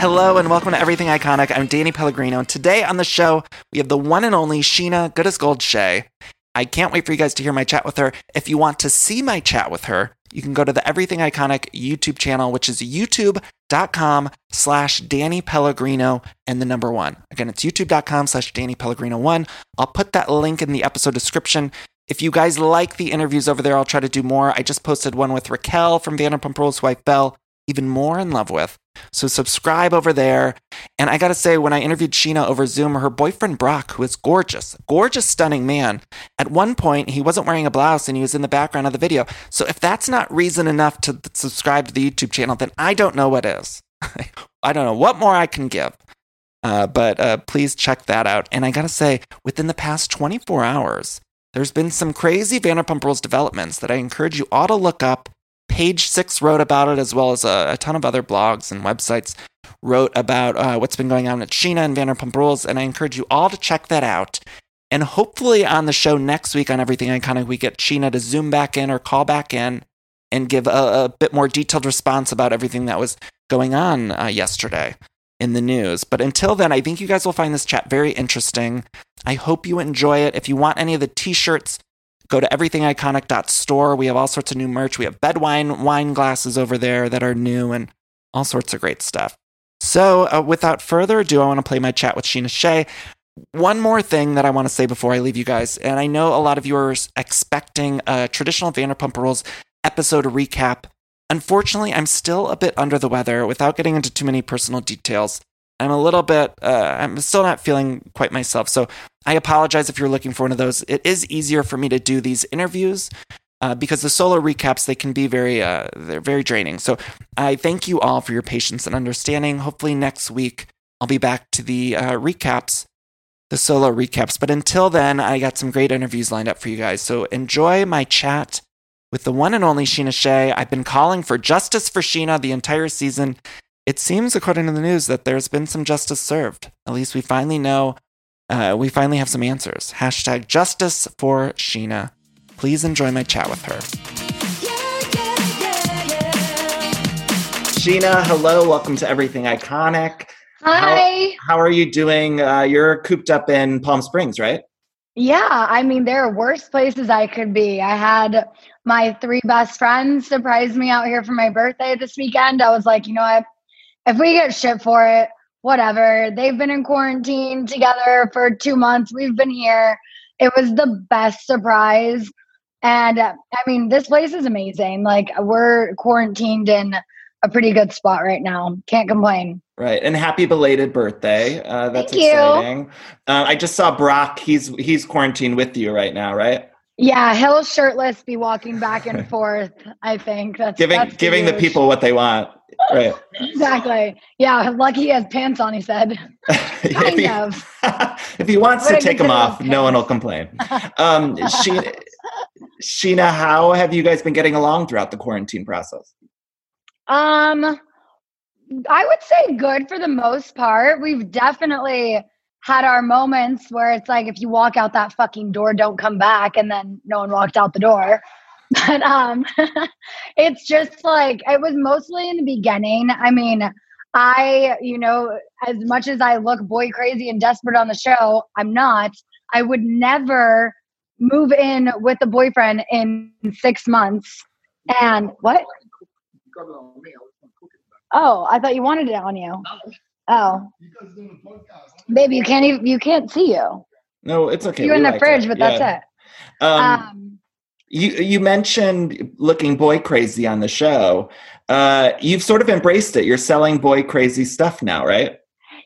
Hello and welcome to Everything Iconic. I'm Danny Pellegrino. And today on the show, we have the one and only Scheana Good as Gold Shay. I can't wait for you guys to hear my chat with her. If you want to see my chat with her, you can go to the Everything Iconic YouTube channel, which is youtube.com slash Danny Pellegrino and the number one. Again, it's youtube.com slash Danny Pellegrino one. I'll put that link in the episode description. If you guys like the interviews over there, I'll try to do more. I just posted one with Raquel from Vanderpump Rules, who I Belle, even more in love with. So subscribe over there. And I got to say, when I interviewed Scheana over Zoom, her boyfriend Brock, who is gorgeous, gorgeous, stunning man, at one point he wasn't wearing a blouse and he was in the background of the video. So if that's not reason enough to subscribe to the YouTube channel, then I don't know what is. I don't know what more I can give. Uh, but uh, please check that out. And I got to say, within the past 24 hours, there's been some crazy Vanderpump Rules developments that I encourage you all to look up Page Six wrote about it, as well as a, a ton of other blogs and websites wrote about uh, what's been going on at Scheana and Vanderpump Rules. And I encourage you all to check that out. And hopefully, on the show next week on Everything Iconic, we get Scheana to zoom back in or call back in and give a, a bit more detailed response about everything that was going on uh, yesterday in the news. But until then, I think you guys will find this chat very interesting. I hope you enjoy it. If you want any of the t shirts, Go to everythingiconic.store. We have all sorts of new merch. We have bed wine wine glasses over there that are new and all sorts of great stuff. So, uh, without further ado, I want to play my chat with Scheana Shay. One more thing that I want to say before I leave you guys, and I know a lot of you are expecting a traditional Vanderpump Rules episode recap. Unfortunately, I'm still a bit under the weather without getting into too many personal details. I'm a little bit, uh, I'm still not feeling quite myself. So I apologize if you're looking for one of those. It is easier for me to do these interviews uh, because the solo recaps they can be very, uh, they're very draining. So I thank you all for your patience and understanding. Hopefully next week I'll be back to the uh, recaps, the solo recaps. But until then, I got some great interviews lined up for you guys. So enjoy my chat with the one and only Scheana Shay. I've been calling for justice for Scheana the entire season. It seems, according to the news, that there's been some justice served. At least we finally know, uh, we finally have some answers. Hashtag justice for Scheana. Please enjoy my chat with her. Scheana, hello. Welcome to Everything Iconic. Hi. How, how are you doing? Uh, you're cooped up in Palm Springs, right? Yeah, I mean, there are worse places I could be. I had my three best friends surprise me out here for my birthday this weekend. I was like, you know what? if we get shit for it, whatever. They've been in quarantine together for two months. We've been here. It was the best surprise. And uh, I mean, this place is amazing. Like, we're quarantined in a pretty good spot right now. Can't complain. Right, and happy belated birthday. Uh, that's Thank exciting. Uh, I just saw Brock. He's he's quarantined with you right now, right? Yeah, he'll shirtless be walking back and forth. I think that's giving that's giving the people what they want right. Exactly. Yeah. Lucky he has pants on, he said. kind if, he, of. if he wants to take them off, no one will complain. Um, Scheana, Scheana, how have you guys been getting along throughout the quarantine process? Um, I would say good for the most part. We've definitely had our moments where it's like if you walk out that fucking door, don't come back, and then no one walked out the door. but um it's just like it was mostly in the beginning. I mean i you know as much as i look boy crazy and desperate on the show i'm not. I would never move in with a boyfriend in six months. And what? Oh i thought you wanted it on you. Oh. Baby you can't even you can't see you. No it's okay. You're in the fridge it. but yeah. that's it. Um, um you you mentioned looking boy crazy on the show. Uh, you've sort of embraced it. You're selling boy crazy stuff now, right?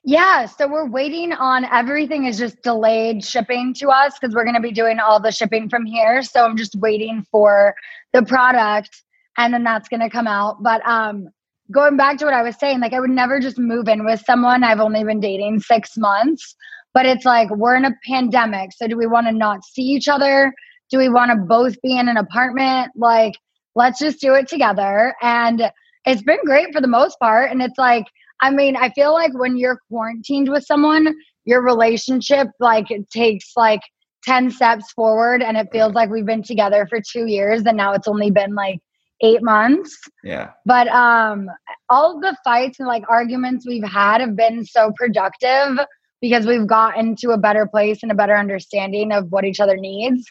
Yeah, so we're waiting on everything is just delayed shipping to us because we're going to be doing all the shipping from here. So I'm just waiting for the product and then that's going to come out. But um going back to what I was saying, like I would never just move in with someone. I've only been dating 6 months, but it's like we're in a pandemic. So do we want to not see each other? Do we want to both be in an apartment? Like let's just do it together and it's been great for the most part and it's like I mean, I feel like when you're quarantined with someone, your relationship like it takes like 10 steps forward and it feels like we've been together for 2 years and now it's only been like 8 months. Yeah. But um all of the fights and like arguments we've had have been so productive because we've gotten to a better place and a better understanding of what each other needs.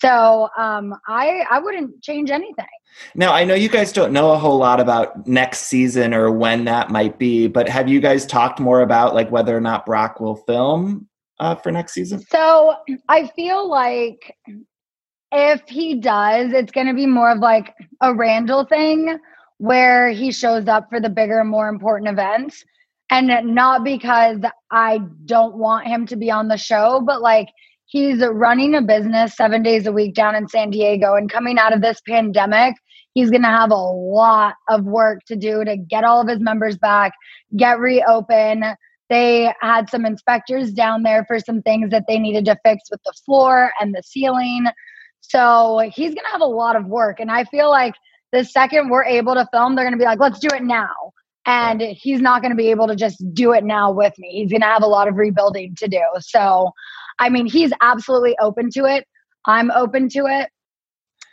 So um, I I wouldn't change anything. Now I know you guys don't know a whole lot about next season or when that might be, but have you guys talked more about like whether or not Brock will film uh, for next season? So I feel like if he does, it's going to be more of like a Randall thing where he shows up for the bigger, more important events. And not because I don't want him to be on the show, but like he's running a business seven days a week down in San Diego. And coming out of this pandemic, he's going to have a lot of work to do to get all of his members back, get reopen. They had some inspectors down there for some things that they needed to fix with the floor and the ceiling. So he's going to have a lot of work. And I feel like the second we're able to film, they're going to be like, let's do it now. And he's not going to be able to just do it now with me. He's going to have a lot of rebuilding to do. So I mean, he's absolutely open to it. I'm open to it.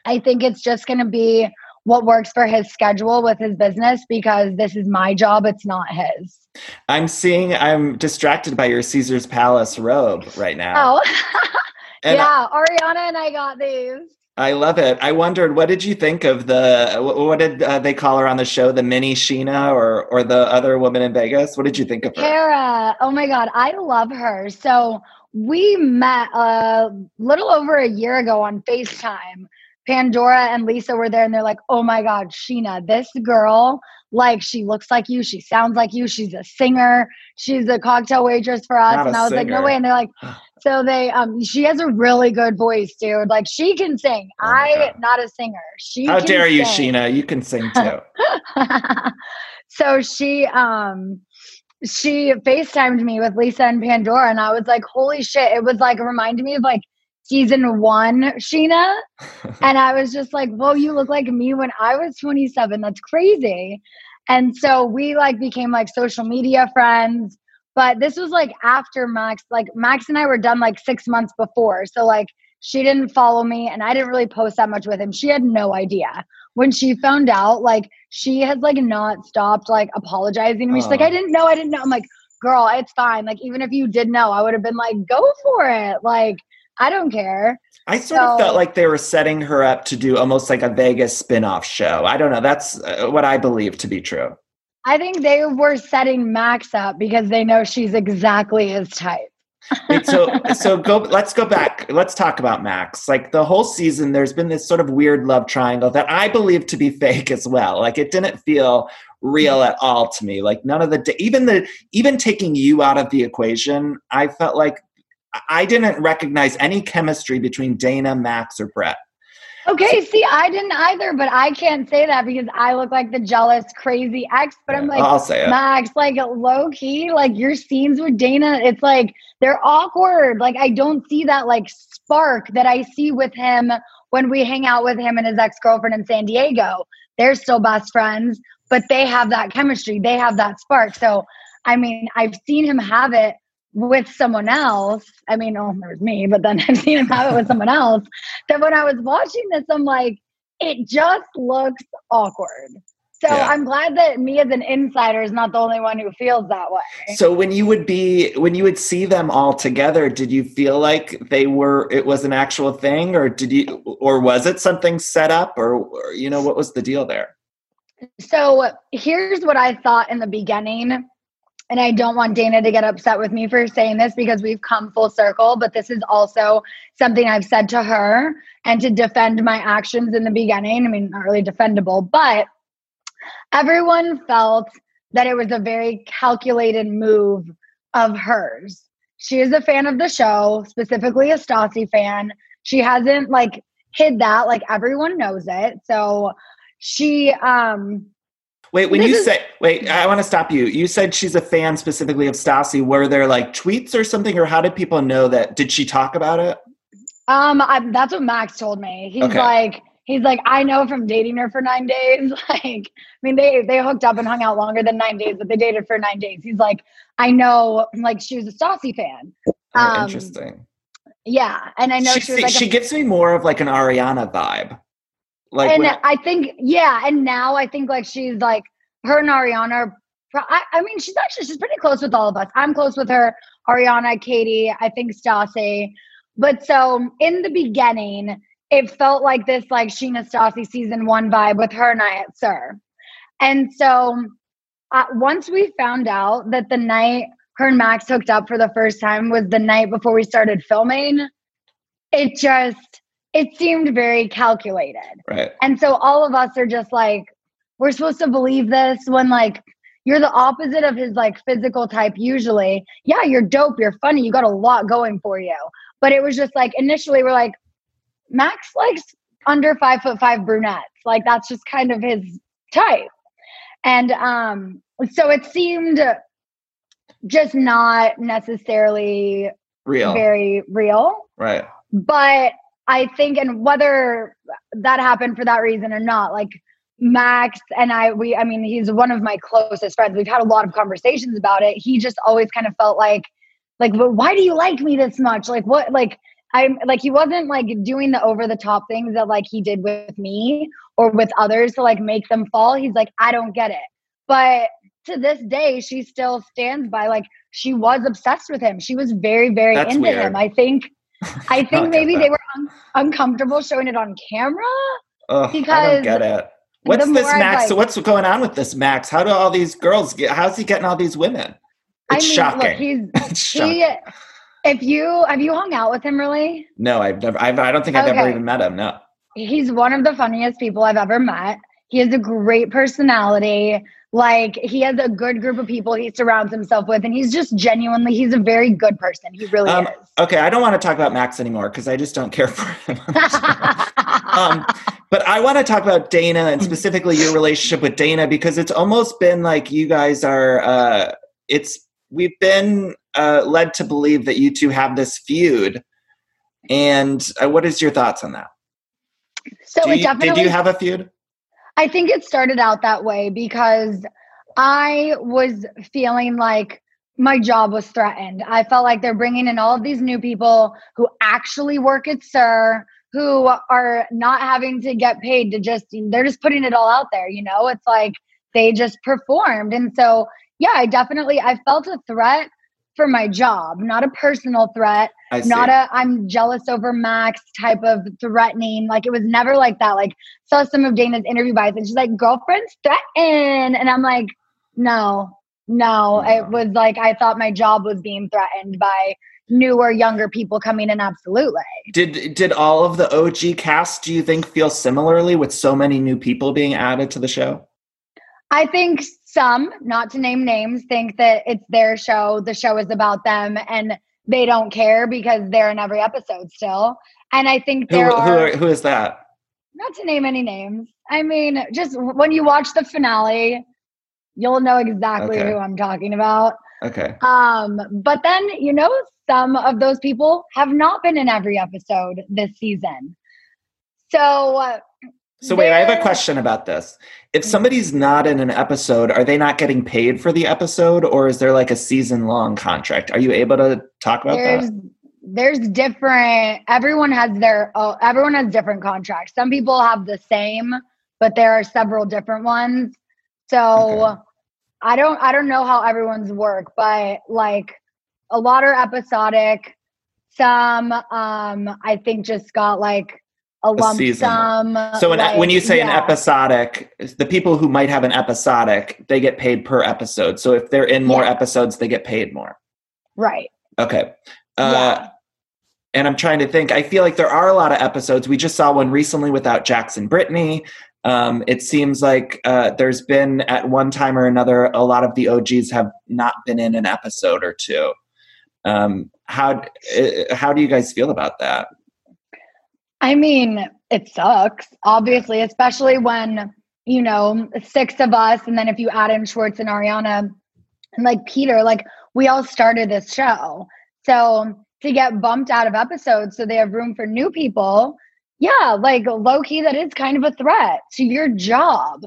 I think it's just going to be what works for his schedule with his business because this is my job, it's not his. I'm seeing, I'm distracted by your Caesar's Palace robe right now. Oh, yeah. I, Ariana and I got these. I love it. I wondered, what did you think of the? What did uh, they call her on the show? The mini Scheana or or the other woman in Vegas? What did you think of her? Kara. Oh my God, I love her. So we met a little over a year ago on FaceTime. Pandora and Lisa were there and they're like, oh my God, Scheana, this girl, like she looks like you, she sounds like you, she's a singer, she's a cocktail waitress for us. Not and I was singer. like, no way. And they're like, so they um she has a really good voice, dude. Like she can sing. Oh I not a singer. She How dare you, Scheana? You can sing too. so she um she FaceTimed me with Lisa and Pandora, and I was like, holy shit. It was like reminded me of like season one Scheana. and I was just like, whoa, you look like me when I was 27. That's crazy. And so we like became like social media friends. But this was like after Max, like Max and I were done like six months before. So like she didn't follow me and I didn't really post that much with him. She had no idea. When she found out, like she has like not stopped like apologizing to me. She's like, I didn't know, I didn't know. I'm like, girl, it's fine. Like, even if you did know, I would have been like, go for it. Like, I don't care. I sort of felt like they were setting her up to do almost like a Vegas spin-off show. I don't know. That's uh, what I believe to be true. I think they were setting Max up because they know she's exactly his type. So so go let's go back. Let's talk about max. Like the whole season there's been this sort of weird love triangle that i believe to be fake as well. Like it didn't feel real at all to me. Like none of the even the even taking you out of the equation i felt like i didn't recognize any chemistry between dayna max or brett Okay, see, I didn't either, but I can't say that because I look like the jealous, crazy ex. But I'm like, i'll say it Max, like low key, like your scenes with Dayna, it's like they're awkward. Like I don't see that like spark that I see with him when we hang out with him and his ex girlfriend in San Diego. They're still best friends, but they have that chemistry. They have that spark. So, I mean, I've seen him have it with someone else. I mean, oh, there's me, but then I've seen him have it with someone else. That when I was watching this, I'm like, it just looks awkward. So Yeah. I'm glad that me as an insider is not the only one who feels that way. so when you would be when you would see them all together did you feel like they were it was an actual thing or did you or was it something set up or, or you know what was the deal there So here's what I thought in the beginning. And I don't want Dayna to get upset with me for saying this because we've come full circle, but this is also something I've said to her and to defend my actions in the beginning. I mean, not really defendable, but everyone felt that it was a very calculated move of hers. She is a fan of the show, specifically a Stassi fan. She hasn't like hid that, like everyone knows it. So she um Wait, when This you is- say wait, I want to stop you. You said she's a fan specifically of Stassi. Were there like tweets or something, or how did people know that? Did she talk about it? um I, that's what Max told me. He's Okay. like he's like I know from dating her for 9 days like I mean they they hooked up and hung out longer than 9 days but they dated for 9 days. He's like I know like she was a Stassi fan. Oh, Um, interesting. Yeah, and I know she she, was like a she gives me more of like an Ariana vibe. Like and when- I think, yeah, and now I think like she's like her and Ariana. Are, pro- I, I mean, she's actually she's pretty close with all of us. I'm close with her, Ariana, Katie, I think Stassi. But so in the beginning, it felt like this like Scheana Stassi season one vibe with her and I at SUR. And so uh, once we found out that the night her and Max hooked up for the first time was the night before we started filming, it just it seemed very calculated. right. And so all of us are just like, we're supposed to believe this when like you're the opposite of his like physical type usually. Yeah, you're dope, you're funny, you got a lot going for you. But it was just like initially we're like, Max likes under five foot five brunettes. Like that's just kind of his type. And um so it seemed just not necessarily Real. very real right. but I think, and whether that happened for that reason or not, like Max and I, we, I mean, he's one of my closest friends. We've had a lot of conversations about it. He just always kind of felt like, like, well, why do you like me this much? Like, what, like, I'm like, he wasn't like doing the over the top things that like he did with me or with others to like make them fall. He's like, I don't get it. But to this day, she still stands by like, she was obsessed with him. She was very, very That's into weird. him. I think I think maybe they were un- uncomfortable showing it on camera. Ugh, I don't get it. What's this Max? like- what's going on with this Max? How do all these girls get? How's he getting all these women? I It's mean, shocking. look, he's it's shocking. he. If you have you hung out with him, really, no, I've never. I've, I don't think I've ever even met him. No. he's one of the funniest people I've ever met. He has a great personality. Like he has a good group of people he surrounds himself with, and he's just genuinely he's a very good person. He really Um, is. Okay, I don't want to talk about Max anymore because I just don't care for him. um, but I want to talk about Dayna and specifically your relationship with Dayna because it's almost been like you guys are. Uh, it's we've been uh, led to believe that you two have this feud. And uh, what is your thoughts on that? so Do you, definitely did you have a feud? I think it started out that way because I was feeling like my job was threatened. I felt like they're bringing in all of these new people who actually work at SUR, who are not having to get paid to just, they're just putting it all out there, you know? It's like they just performed. And so, yeah, I definitely, I felt a threat for my job, not a personal threat I see. not a I'm jealous over Max type of threatening. Like it was never like that. Like saw some of Dayna's interview bites and she's like, girlfriends threaten. And I'm like, no, no. No. It was like I thought my job was being threatened by newer, younger people coming in. Absolutely. Did did all of the OG cast? Do you think feel similarly with so many new people being added to the show? I think some, not to name names, think that it's their show. The show is about them and they don't care because they're in every episode still. And I think there who, are are, who is that? not to name any names. I mean, just when you watch the finale, you'll know exactly Okay. who I'm talking about. Okay. Um, but then, you know, some of those people have not been in every episode this season. So, uh, So wait, I have a question about this. If somebody's not in an episode, are they not getting paid for the episode or is there like a season long contract? Are you able to talk about there's that? there's different everyone has their oh, everyone has different contracts some people have the same but there are several different ones so Okay. i don't i don't know how everyone's work but like a lot are episodic some um i think just got like a lump season. sum So an, like, when you say an episodic, the people who might have an episodic, they get paid per episode. So if they're in more Yeah. episodes, they get paid more. right Okay. Uh, Yeah. And I'm trying to think. I feel like there are a lot of episodes. We just saw one recently without Jackson Brittany. Um, it seems like uh, there's been at one time or another a lot of the OGs have not been in an episode or two. Um, how uh, how do you guys feel about that? I mean, it sucks, obviously, especially when you know six of us, and then if you add in Schwartz and Ariana and like Peter, like we all started this show, so to get bumped out of episodes so they have room for new people yeah, like low key, that is kind of a threat to your job.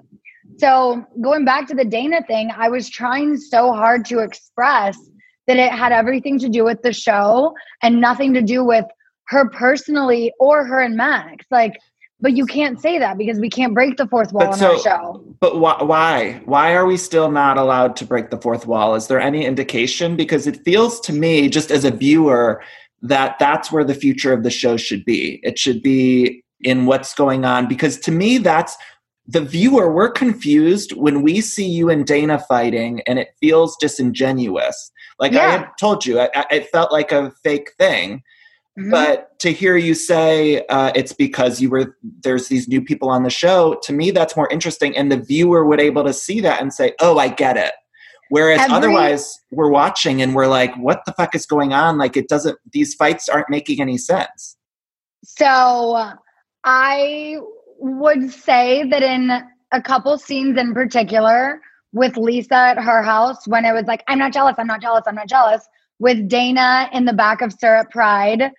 So going back to the Dayna thing, I was trying so hard to express that it had everything to do with the show and nothing to do with her personally or her and Max. Like, but you can't say that because we can't break the fourth wall but on so, our show. But wh- why? Why are we still not allowed to break the fourth wall? Is there any indication? Because it feels to me, just as a viewer, that that's where the future of the show should be. It should be in what's going on because to me that's the viewer we're confused when we see you and Dayna fighting and it feels disingenuous. Like yeah. I had told you, I, I, it felt like a fake thing. Mm-hmm. But to hear you say uh, it's because you were there's these new people on the show, to me that's more interesting, and the viewer would able to see that and say, "Oh, I get it." Whereas Every, otherwise, we're watching and we're like, what the fuck is going on? Like, it doesn't, these fights aren't making any sense. So I would say that in a couple scenes in particular, with Lisa at her house, when it was like, I'm not jealous, I'm not jealous, I'm not jealous, with Dayna in the back of Syrup Pride,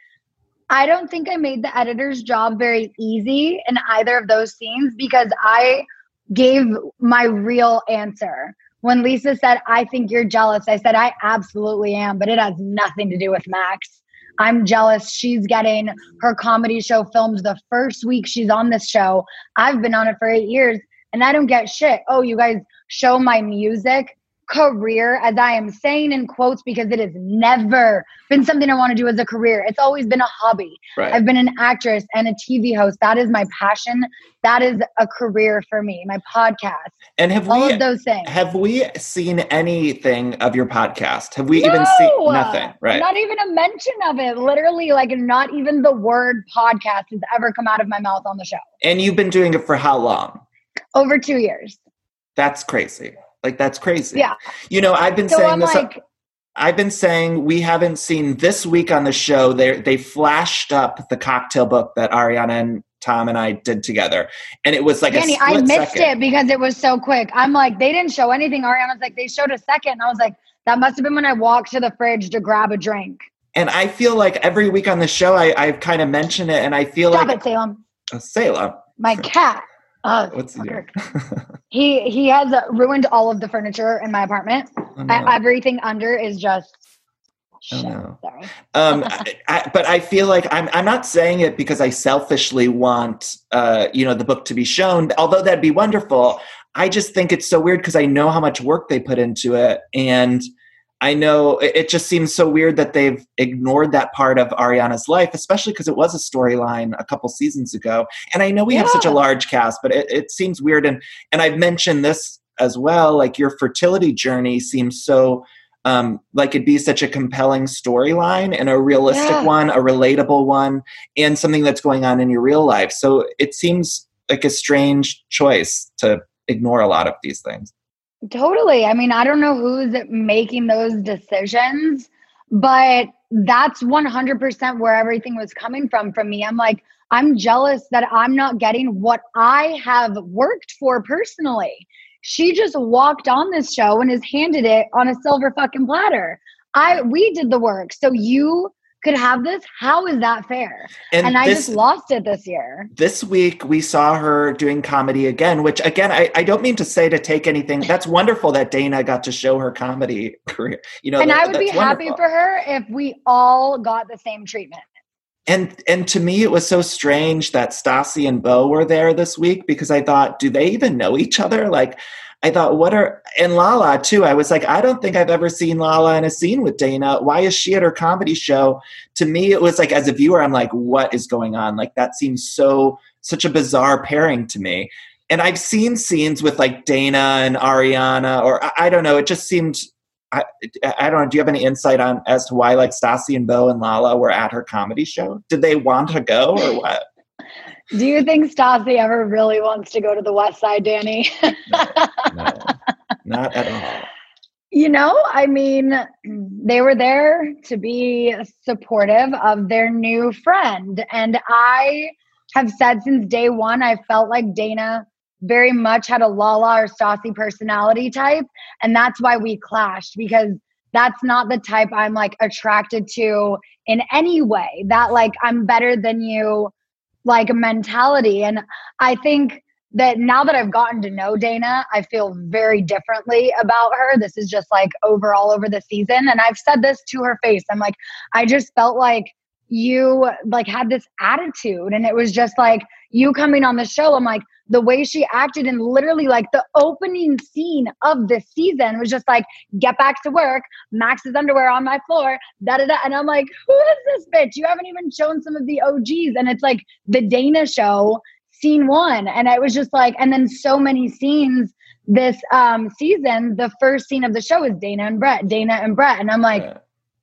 I don't think I made the editor's job very easy in either of those scenes because I gave my real answer when Lisa said, I think you're jealous, I said, I absolutely am, but it has nothing to do with Max. I'm jealous. She's getting her comedy show filmed the first week she's on this show. I've been on it for eight years and I don't get shit. Oh, you guys show my music career, as I am saying in quotes, because it has never been something I want to do as a career. It's always been a hobby. Right. I've been an actress and a TV host. That is my passion. That is a career for me. My podcast. And have all we, of those things. Have we seen anything of your podcast? Have we no, even seen nothing? Right. Not even a mention of it. Literally, like not even the word podcast has ever come out of my mouth on the show. And you've been doing it for how long? Over two years. That's crazy. Like that's crazy. Yeah. You know, I've been so saying I'm this. Like, I've been saying we haven't seen this week on the show. They they flashed up the cocktail book that Ariana and Tom and I did together, and it was like. I missed second. it because it was so quick. I'm like, they didn't show anything. Ariana's like, they showed a second. I was like, that must have been when I walked to the fridge to grab a drink. And I feel like every week on the show, I, I've kind of mentioned it, and I feel like. Stop like it, Salem. Uh, Salem. My cat. Uh, What's he doing? he he has ruined all of the furniture in my apartment. Oh, no. I, everything under is just. Oh, no. Sorry. um, I, I, but I feel like I'm I'm not saying it because I selfishly want uh, you know the book to be shown. Although that'd be wonderful. I just think it's so weird because I know how much work they put into it, and I know it just seems so weird that they've ignored that part of Ariana's life, especially because it was a storyline a couple seasons ago. And I know we yeah. have such a large cast, but it, it seems weird. And and I've mentioned this as well. Like your fertility journey seems so um, like it'd be such a compelling storyline and a realistic yeah. one, a relatable one, and something that's going on in your real life. So it seems like a strange choice to ignore a lot of these things. Totally. I mean, I don't know who's making those decisions, but that's 100% where everything was coming from from me. I'm like, I'm jealous that I'm not getting what I have worked for personally. She just walked on this show and is handed it on a silver fucking platter. I we did the work. So you could have this. How is that fair? And, and I just lost it this year. This week we saw her doing comedy again, which again I, I don't mean to say to take anything. That's wonderful that Dayna got to show her comedy career. You know, and that, I would be wonderful. happy for her if we all got the same treatment. And and to me it was so strange that Stassi and Beau were there this week because I thought, do they even know each other? Like I thought, what are and Lala too? I was like, I don't think I've ever seen Lala in a scene with Dayna. Why is she at her comedy show? To me, it was like as a viewer, I'm like, what is going on? Like that seems so such a bizarre pairing to me. And I've seen scenes with like Dayna and Ariana, or I, I don't know. It just seemed I, I don't know. Do you have any insight on as to why like Stassi and Beau and Lala were at her comedy show? Did they want to go or what? Do you think Stassi ever really wants to go to the West Side, Danny? no, not at all. You know, I mean, they were there to be supportive of their new friend. And I have said since day one, I felt like Dayna very much had a Lala or Stassi personality type. And that's why we clashed because that's not the type I'm like attracted to in any way. That like I'm better than you like mentality. And I think that now that I've gotten to know Dayna, I feel very differently about her. This is just like overall over the season. And I've said this to her face. I'm like, I just felt like you like had this attitude and it was just like you coming on the show i'm like the way she acted and literally like the opening scene of the season was just like get back to work. Max's underwear on my floor. Da da da. And i'm like who is this bitch? You haven't even shown some of the og's and it's like the dayna show scene one. And it was just like and then so many scenes this um season the first scene of the show is dayna and brett dayna and brett. And i'm like yeah.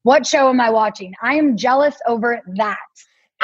What show am I watching? I am jealous over that.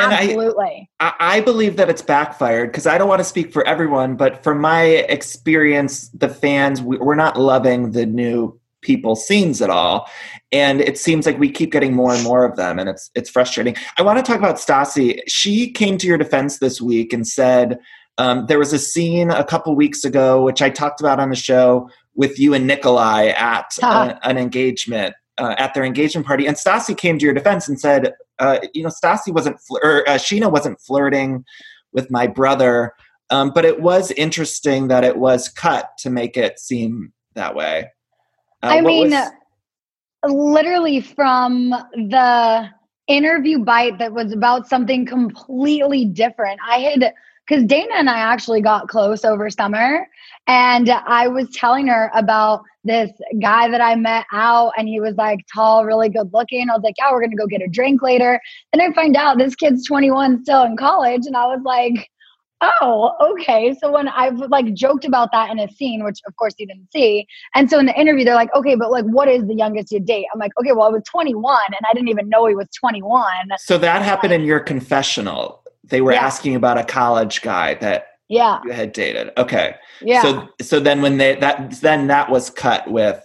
Absolutely. I, I believe that it's backfired because I don't want to speak for everyone, but from my experience, the fans, we, we're not loving the new people scenes at all. And it seems like we keep getting more and more of them and it's it's frustrating. I want to talk about stassi. She came to your defense this week and said um, there was a scene a couple weeks ago which i talked about on the show with you and nikolai at a, an engagement uh, at their engagement party, and Stassi came to your defense and said, uh, you know, Stassi wasn't, or uh, Scheana wasn't flirting with my brother, um, but it was interesting that it was cut to make it seem that way. Uh, I mean, was- literally from the interview bite that was about something completely different. I had because Dayna and I actually got close over summer, and I was telling her about this guy that I met out, and he was like tall, really good looking. I was like, Yeah, we're gonna go get a drink later. And I find out this kid's 21, still in college, and I was like, Oh, okay. So when I've like joked about that in a scene, which of course you didn't see, and so in the interview they're like, okay, but like, what is the youngest you date? I'm like, okay, well, I was 21, and I didn't even know he was 21. So that happened in your confessional they were yeah. asking about a college guy that yeah you had dated. Okay. Yeah. So so then when they that then that was cut with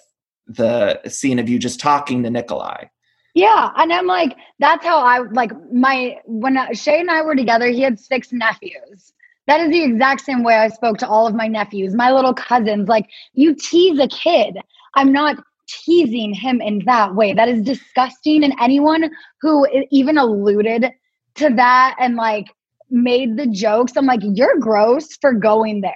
the scene of you just talking to Nikolai. Yeah, and I'm like, that's how I like my when uh, Shay and I were together. He had six nephews. That is the exact same way I spoke to all of my nephews, my little cousins. Like, you tease a kid. I'm not teasing him in that way. That is disgusting. And anyone who even alluded to that and like made the jokes. I'm like, you're gross for going there.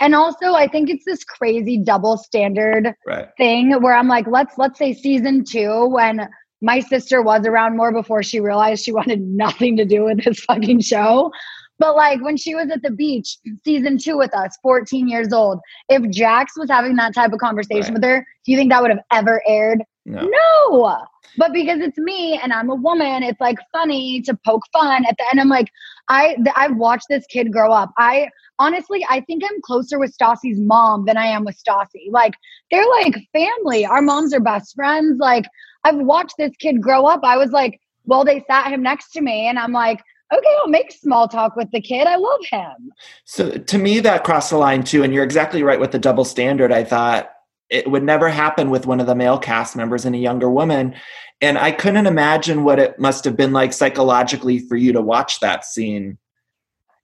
And also, I think it's this crazy double standard right. thing where I'm like, let's let's say season two when my sister was around more before she realized she wanted nothing to do with this fucking show. But like when she was at the beach, season two with us, 14 years old, if Jax was having that type of conversation right. with her, do you think that would have ever aired? No. no. But because it's me and I'm a woman, it's like funny to poke fun at the end. I'm like, I I've watched this kid grow up. I honestly, I think I'm closer with Stassi's mom than I am with Stassi. Like they're like family. Our moms are best friends. Like I've watched this kid grow up. I was like, well, they sat him next to me, and I'm like, okay, I'll make small talk with the kid. I love him. So to me, that crossed the line too. And you're exactly right with the double standard. I thought it would never happen with one of the male cast members and a younger woman. And I couldn't imagine what it must have been like psychologically for you to watch that scene.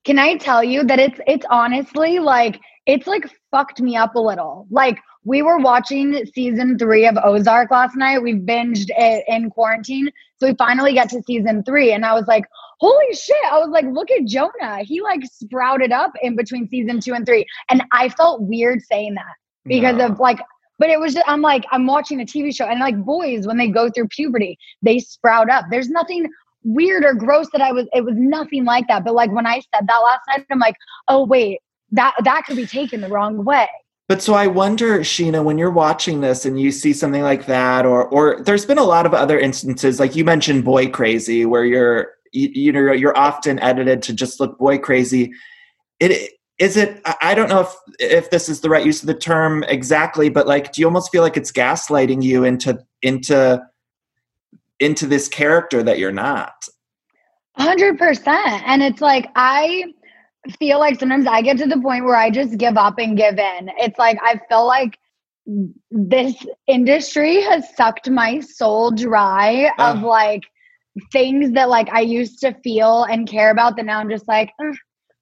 Can I tell you that it's it's honestly like it's like fucked me up a little. Like we were watching season three of Ozark last night. We binged it in quarantine. So we finally got to season three. And I was like, holy shit. I was like, look at Jonah. He like sprouted up in between season two and three. And I felt weird saying that because no. of like but it was just, I'm like, I'm watching a TV show and like boys, when they go through puberty, they sprout up. There's nothing weird or gross that I was, it was nothing like that. But like when I said that last night, I'm like, oh, wait, that, that could be taken the wrong way. But so I wonder, Scheana, when you're watching this and you see something like that, or or there's been a lot of other instances, like you mentioned, boy crazy, where you're you, you know you're often edited to just look boy crazy. It is it i don't know if if this is the right use of the term exactly but like do you almost feel like it's gaslighting you into into into this character that you're not Hundred percent. And it's like I feel like sometimes I get to the point where I just give up and give in. It's like I feel like this industry has sucked my soul dry of like things that like I used to feel and care about that now I'm just like "Eh,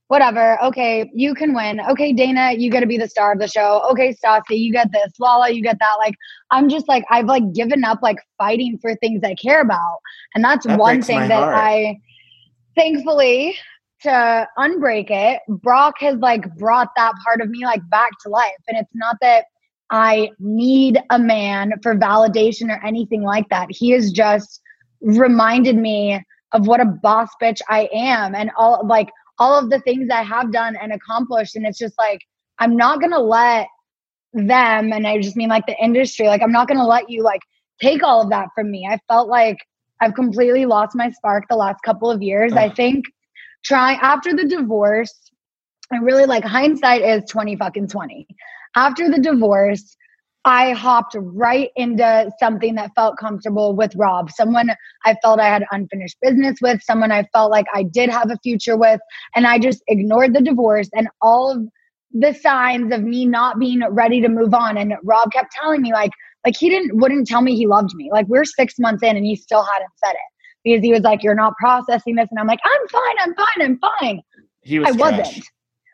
whatever. Okay, you can win. Okay, Dayna, you got to be the star of the show. Okay, Stassi, you get this. Lala, you get that. Like I'm just like I've like given up like fighting for things I care about. And that's That one thing that heart. I thankfully to unbreak it, Brock has like brought that part of me like back to life. And it's not that I need a man for validation or anything like that. He has just reminded me of what a boss bitch I am and all like all of the things I have done and accomplished. And it's just like, I'm not gonna let them, and I just mean like the industry, like I'm not gonna let you like take all of that from me. I felt like I've completely lost my spark the last couple of years. I think trying after the divorce, and really like hindsight is 20 fucking 20. After the divorce, I hopped right into something that felt comfortable with Rob, someone I felt I had unfinished business with, someone I felt like I did have a future with. And I just ignored the divorce and all of the signs of me not being ready to move on. And Rob kept telling me, like, like he didn't wouldn't tell me he loved me. Like we're six months in and he still hadn't said it because he was like, You're not processing this. And I'm like, I'm fine, I'm fine, I'm fine. He was I trash. wasn't.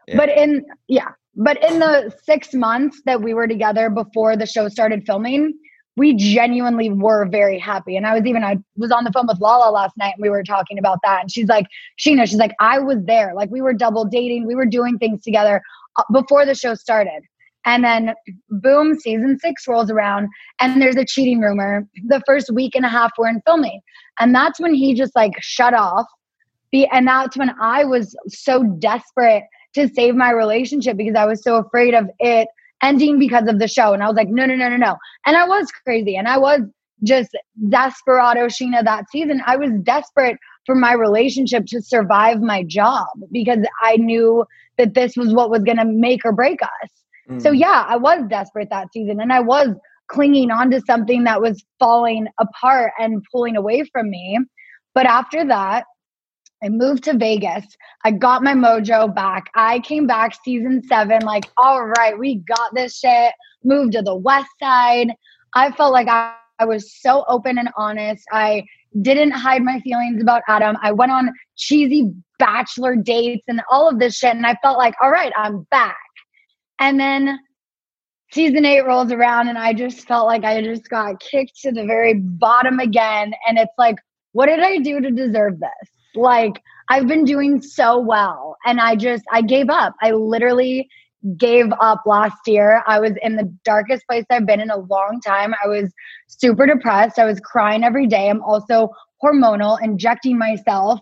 Yeah. But in yeah, but in the six months that we were together before the show started filming, we genuinely were very happy. And I was even I was on the phone with Lala last night and we were talking about that. And she's like, Scheana, she's like, I was there. Like we were double dating, we were doing things together uh, before the show started. And then boom, season six rolls around and there's a cheating rumor. The first week and a half we're in filming. And that's when he just like shut off. And that's when I was so desperate to save my relationship because I was so afraid of it ending because of the show. And I was like, no, no, no, no, no. And I was crazy. And I was just desperado Scheana that season. I was desperate for my relationship to survive my job because I knew that this was what was going to make or break us. Mm. So yeah, I was desperate that season and I was clinging on to something that was falling apart and pulling away from me. But after that, I moved to Vegas. I got my mojo back. I came back season seven, like, all right, we got this shit. Moved to the west side. I felt like I, I was so open and honest. I didn't hide my feelings about Adam. I went on cheesy bachelor dates and all of this shit. And I felt like, all right, I'm back. And then season eight rolls around and I just felt like I just got kicked to the very bottom again. And it's like, what did I do to deserve this? Like, I've been doing so well and I just, I gave up. I literally gave up last year. I was in the darkest place I've been in a long time. I was super depressed. I was crying every day. I'm also hormonal, injecting myself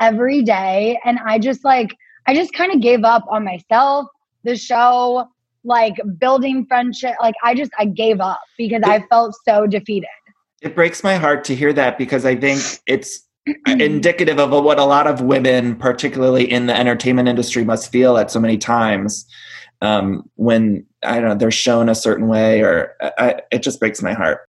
every day. And I just like, I just kind of gave up on myself, the show, like building friendship. Like, I just, I gave up because I felt so defeated. It breaks my heart to hear that because I think it's indicative of what a lot of women, particularly in the entertainment industry, must feel at so many times um, when I don't know they're shown a certain way, or I, it just breaks my heart.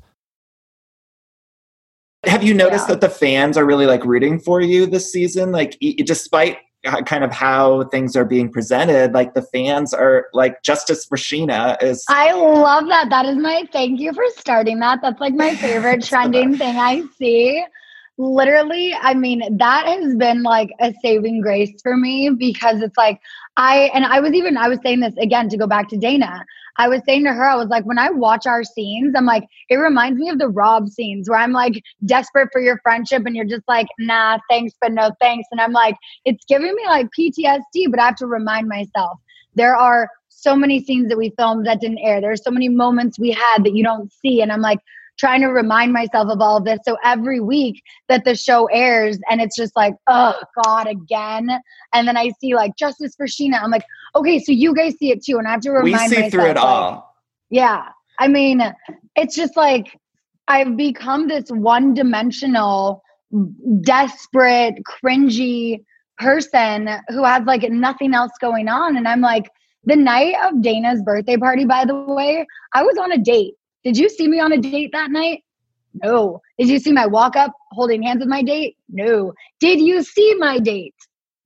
Have you noticed yeah. that the fans are really like rooting for you this season? Like, despite uh, kind of how things are being presented like the fans are like justice scheana is i love that that is my thank you for starting that that's like my favorite trending thing i see literally, I mean, that has been like a saving grace for me because it's like I and I was even I was saying this again to go back to Dayna. I was saying to her, I was like, when I watch our scenes, I'm like, it reminds me of the Rob scenes where I'm like desperate for your friendship and you're just like, nah, thanks, but no thanks. And I'm like, it's giving me like PTSD, but I have to remind myself there are so many scenes that we filmed that didn't air. There's so many moments we had that you don't see. And I'm like, trying to remind myself of all of this. So every week that the show airs and it's just like, oh God, again. And then I see like Justice for Scheana. I'm like, okay, so you guys see it too. And I have to remind myself. We see myself, through it like, all. Yeah. I mean, it's just like I've become this one dimensional, desperate, cringy person who has like nothing else going on. And I'm like, the night of Dayna's birthday party, by the way, I was on a date did you see me on a date that night? No. Did you see my walk up holding hands with my date? No. Did you see my date?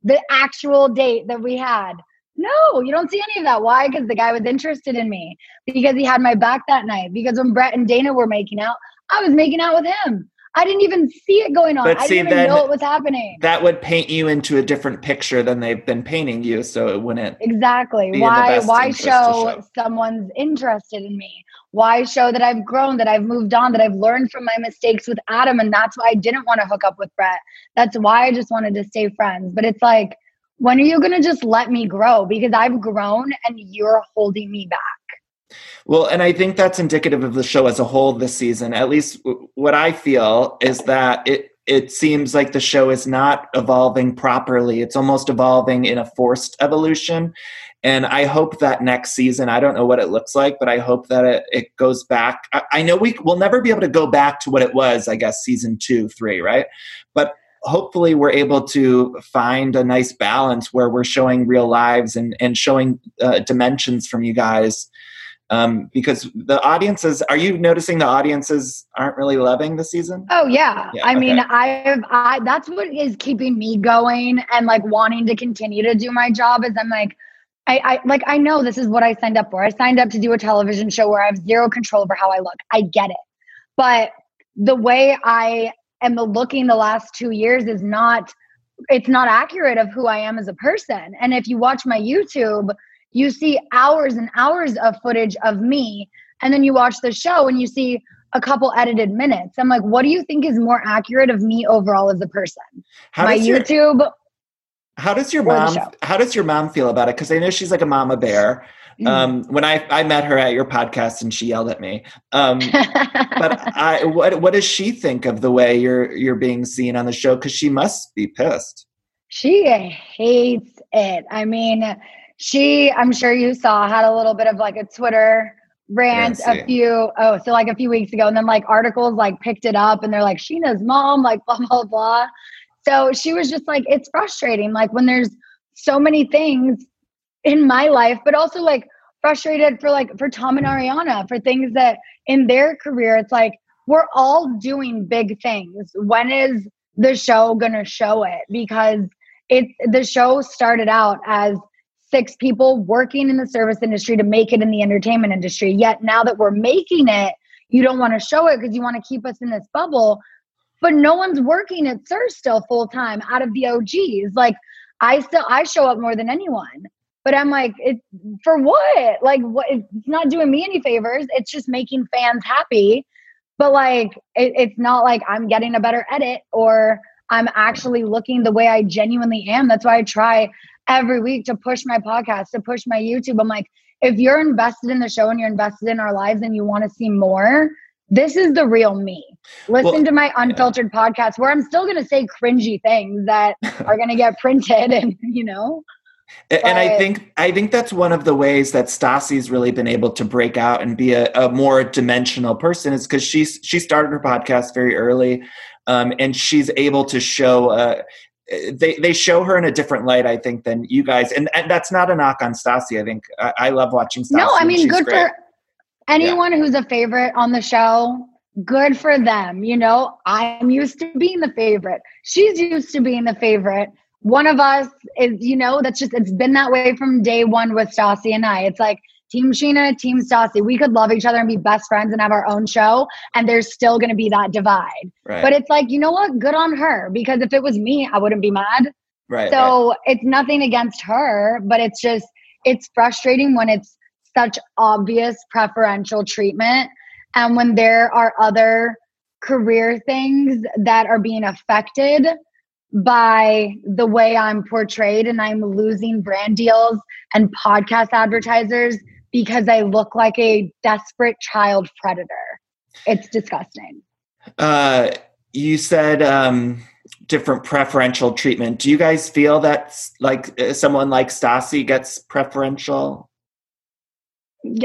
The actual date that we had? No, you don't see any of that. Why? Because the guy was interested in me. Because he had my back that night. Because when Brett and Dayna were making out, I was making out with him. I didn't even see it going on. But I see, didn't even know it was happening. That would paint you into a different picture than they've been painting you, so it wouldn't exactly. Why? Why show, show someone's interested in me? Why show that I've grown, that I've moved on, that I've learned from my mistakes with Adam, and that's why I didn't want to hook up with Brett. That's why I just wanted to stay friends. But it's like, when are you going to just let me grow? Because I've grown, and you're holding me back. Well, and I think that's indicative of the show as a whole this season. At least what I feel is that it it seems like the show is not evolving properly. It's almost evolving in a forced evolution. And I hope that next season, I don't know what it looks like, but I hope that it, it goes back. I, I know we will never be able to go back to what it was, I guess, season two, three, right? But hopefully we're able to find a nice balance where we're showing real lives and, and showing uh, dimensions from you guys um, because the audiences are you noticing the audiences aren't really loving the season? Oh yeah, yeah i okay. mean i've i that's what is keeping me going and like wanting to continue to do my job is i'm like I, I like i know this is what i signed up for. I signed up to do a television show where i have zero control over how i look. I get it. But the way i am looking the last two years is not it's not accurate of who i am as a person. And if you watch my youtube you see hours and hours of footage of me and then you watch the show and you see a couple edited minutes i'm like what do you think is more accurate of me overall as a person how my youtube how does your mom how does your mom feel about it because i know she's like a mama bear mm. um, when I, I met her at your podcast and she yelled at me. Um, but I, what, what does she think of the way you're, you're being seen on the show? Cause she must be pissed. She hates it. I mean, she i'm sure you saw had a little bit of like a twitter rant a few oh so like a few weeks ago and then like articles like picked it up and they're like scheana's mom like blah blah blah. So she was just like it's frustrating like when there's so many things in my life but also like frustrated for like for tom and ariana for things that in their career it's like we're all doing big things. When is the show gonna show it? Because it's the show started out as six people working in the service industry to make it in the entertainment industry. Yet now that we're making it, you don't want to show it because you want to keep us in this bubble. But no one's working at SUR still full time out of the OGs. Like I still I show up more than anyone. But I'm like, it for what? Like what it's not doing me any favors. It's just making fans happy. But like it, it's not like I'm getting a better edit or I'm actually looking the way I genuinely am. That's why I try every week to push my podcast, to push my YouTube. I'm like, if you're invested in the show and you're invested in our lives and you want to see more, this is the real me. Listen well, to my unfiltered yeah. podcast where I'm still going to say cringy things that are going to get printed and, you know. And, but, I think I think that's one of the ways that Stassi's really been able to break out and be a, a more dimensional person is because she's she started her podcast very early, um, and she's able to show uh, they they show her in a different light, I think, than you guys. And, and that's not a knock on Stassi. I think I, I love watching Stassi. No, I mean, good great. for anyone yeah. who's a favorite on the show. Good for them. You know, I'm used to being the favorite. She's used to being the favorite. One of us is, you know, that's just it's been that way from day one with Stassi and I. It's like Team Scheana, Team Stassi. We could love each other and be best friends and have our own show, and there's still going to be that divide. Right. But it's like, you know what? Good on her because if it was me, I wouldn't be mad. Right. So right. it's nothing against her, but it's just it's frustrating when it's such obvious preferential treatment and when there are other career things that are being affected by the way I'm portrayed and I'm losing brand deals and podcast advertisers because I look like a desperate child predator. It's disgusting. Uh, you said um, different preferential treatment. Do you guys feel that like uh, someone like Stassi gets preferential?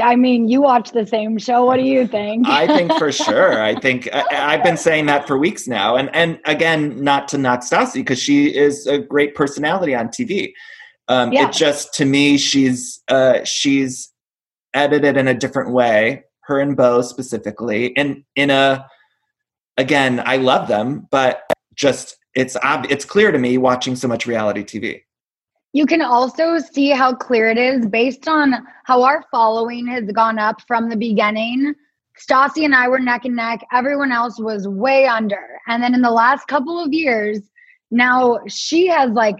I mean, you watch the same show. What do you think? I think for sure. I think I, have been saying that for weeks now. And and again, not to knock Stassi because she is a great personality on TV. Um, yeah. It just to me, she's uh, she's edited in a different way, her and Beau specifically, and in a again, I love them, but just it's ob- it's clear to me watching so much reality TV. You can also see how clear it is based on how our following has gone up from the beginning. Stassi and I were neck and neck. Everyone else was way under. And then in the last couple of years, now she has like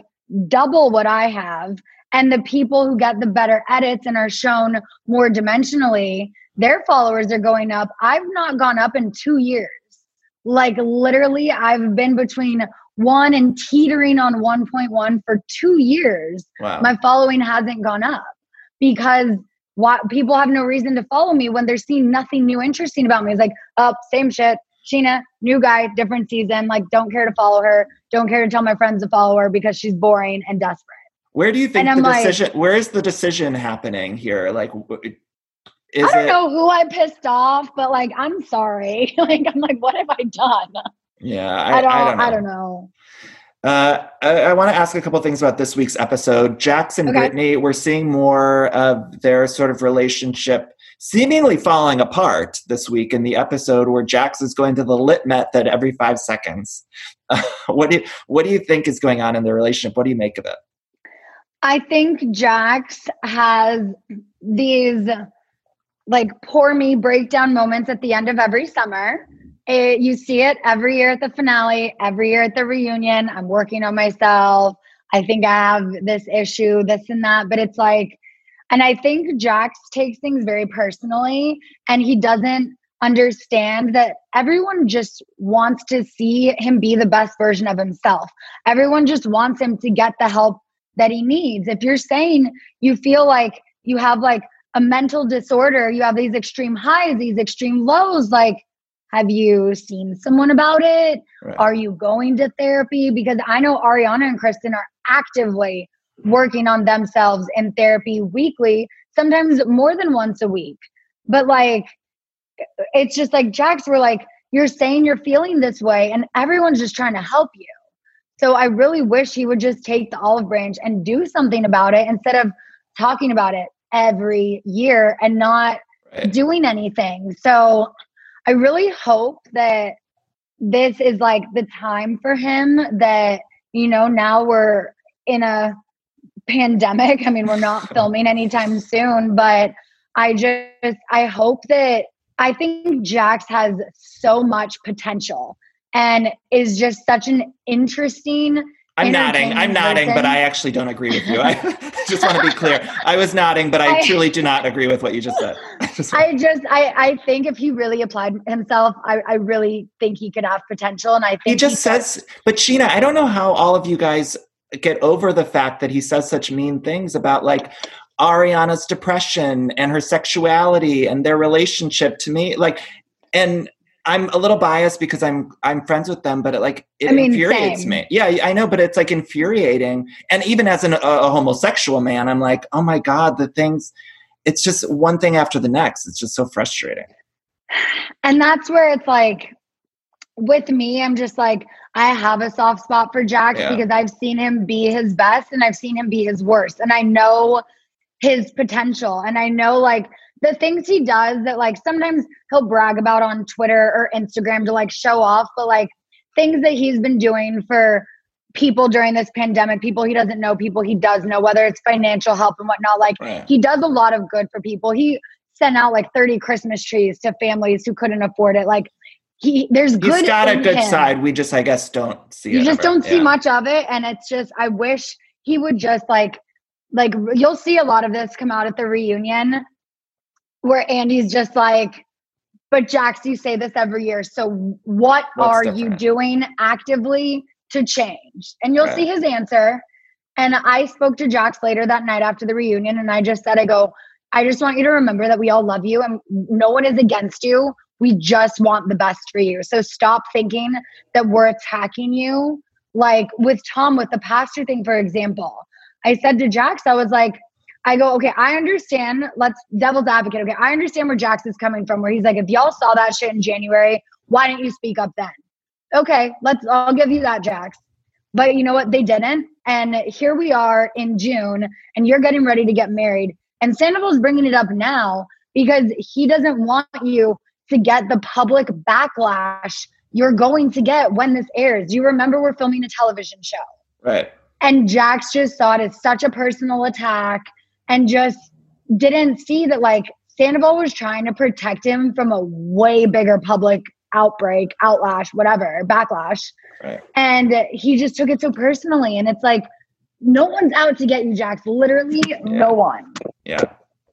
double what I have and the people who get the better edits and are shown more dimensionally their followers are going up. I've not gone up in two years. Like literally i've been between one and teetering on 1.1 for two years. Wow. my following hasn't gone up because what people have no reason to follow me when they're seeing nothing new interesting about me. It's like up oh, same shit. Scheana, new guy different season. Like don't care to follow her. Don't care to tell my friends to follow her because she's boring and desperate where do you think the decision? Like, where is the decision happening here? Like, is I don't it, know who I pissed off, but like, I'm sorry. like, I'm like, what have I done? Yeah, I, I don't. I don't know. I don't know. Uh, I, I want to ask a couple things about this week's episode. Jax and okay. Brittany, we're seeing more of their sort of relationship seemingly falling apart this week in the episode where Jax is going to the lit method every five seconds. Uh, what do you, what do you think is going on in the relationship? What do you make of it? I think Jax has these like poor me breakdown moments at the end of every summer. It, you see it every year at the finale, every year at the reunion. I'm working on myself. I think I have this issue, this and that. But it's like, and I think Jax takes things very personally and he doesn't understand that everyone just wants to see him be the best version of himself. Everyone just wants him to get the help that he needs. If you're saying you feel like you have like a mental disorder, you have these extreme highs, these extreme lows, like have you seen someone about it? Right. Are you going to therapy? Because I know Ariana and Kristen are actively working on themselves in therapy weekly, sometimes more than once a week. But like, it's just like, Jax, we're like, you're saying you're feeling this way, and everyone's just trying to help you. So I really wish he would just take the olive branch and do something about it instead of talking about it every year and not right. doing anything. So I really hope that this is like the time for him that, you know, now we're in a pandemic. I mean, we're not filming anytime soon, but I just I hope that I think Jax has so much potential and is just such an interesting I'm nodding. I'm nodding, but I actually don't agree with you. I just want to be clear. I was nodding, but I, I truly do not agree with what you just said. I just, I, just I, I think if he really applied himself, I, I really think he could have potential. And I think he just he says, could. but Scheana, I don't know how all of you guys get over the fact that he says such mean things about like Ariana's depression and her sexuality and their relationship to me. Like, and I'm a little biased because I'm I'm friends with them, but it like it I mean, infuriates same. me. Yeah, I know, but it's like infuriating. And even as an, a, a homosexual man, I'm like, oh my god, the things. It's just one thing after the next. It's just so frustrating. And that's where it's like, with me, I'm just like, I have a soft spot for Jax yeah. because I've seen him be his best and I've seen him be his worst, and I know his potential, and I know like the things he does that like sometimes he'll brag about on Twitter or Instagram to like show off, but like things that he's been doing for people during this pandemic, people he doesn't know, people he does know, whether it's financial help and whatnot. Like he does a lot of good for people. He sent out like 30 Christmas trees to families who couldn't afford it. Like he there's good. He's got a good him. side. We just I guess don't see you just ever. don't see much of it. And it's just I wish he would just like like you'll see a lot of this come out at the reunion where Andy's just like, but Jax, you say this every year. So what What's are different? you doing actively to change? And you'll right. see his answer. And I spoke to Jax later that night after the reunion, and I just said, I go, I just want you to remember that we all love you and no one is against you. We just want the best for you. So stop thinking that we're attacking you. Like with Tom, with the pastor thing, for example, I said to Jax, I was like, I go, okay, I understand. Let's devil's advocate. Okay, I understand where Jax is coming from, where he's like, if y'all saw that shit in January, why didn't you speak up then? Okay, let's, I'll give you that, Jax. But you know what? They didn't. And here we are in June, and you're getting ready to get married. And Sandoval's bringing it up now because he doesn't want you to get the public backlash you're going to get when this airs. You remember we're filming a television show. Right. And Jax just saw it it's such a personal attack and just didn't see that like Sandoval was trying to protect him from a way bigger public outbreak, outlash, whatever, backlash. Right. And he just took it so personally. And it's like, no one's out to get you, Jax. Literally, yeah. no one. Yeah.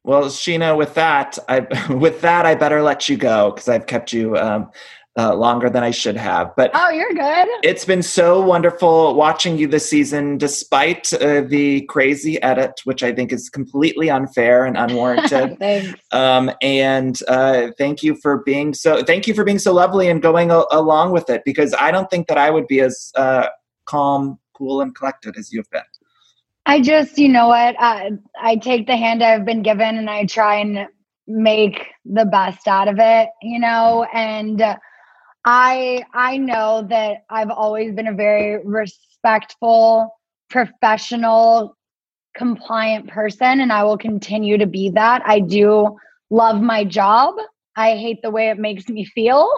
Well, Scheana, with that, I with that, I better let you go because I've kept you um, uh, longer than I should have. But oh, you're good. It's been so wonderful watching you this season, despite uh, the crazy edit, which I think is completely unfair and unwarranted. Thanks. Um, and uh, thank you for being so. Thank you for being so lovely and going a- along with it because I don't think that I would be as uh, calm, cool, and collected as you've been. I just, you know what? I, I take the hand I've been given and I try and make the best out of it, you know, and I I know that I've always been a very respectful, professional, compliant person and I will continue to be that. I do love my job. I hate the way it makes me feel,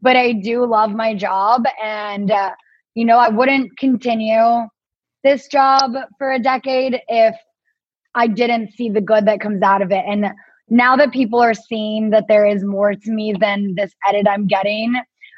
but I do love my job and uh, you know, I wouldn't continue this job for a decade if I didn't see the good that comes out of it. And now that people are seeing that there is more to me than this edit I'm getting,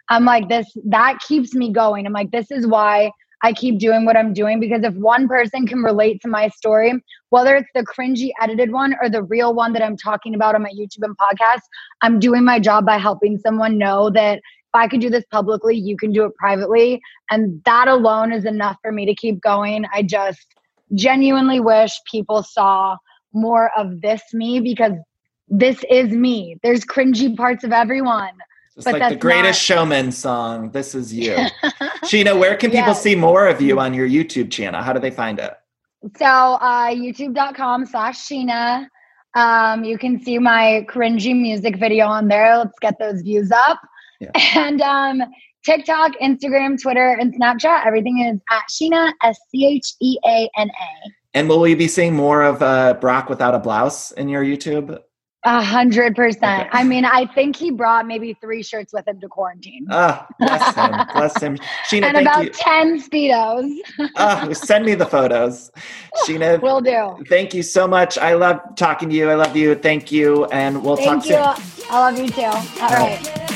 I'm like, this, that keeps me going. I'm like, this is why I keep doing what I'm doing because if one person can relate to my story, whether it's the cringy edited one or the real one that I'm talking about on my YouTube and podcast, I'm doing my job by helping someone know that if I could do this publicly, you can do it privately. And that alone is enough for me to keep going. I just genuinely wish people saw more of this me because this is me. There's cringy parts of everyone. Just but like the greatest not... showman song, This Is You. Scheana, where can people yes. see more of you on your YouTube channel? How do they find it? So uh, youtube.com slash Scheana. Um, you can see my cringy music video on there. Let's get those views up. Yeah. And um, TikTok, Instagram, Twitter, and Snapchat, everything is at Scheana, S C H E A N A. And will we be seeing more of uh, Brock without a blouse in your YouTube? A hundred percent. I mean, I think he brought maybe three shirts with him to quarantine. Ah, bless him. bless him. Scheana, and about you. 10 Speedos. Ah, send me the photos. Scheana, Will do. thank you so much. I love talking to you. I love you. Thank you. And we'll Thank talk you. soon. I love you too. All right. Raise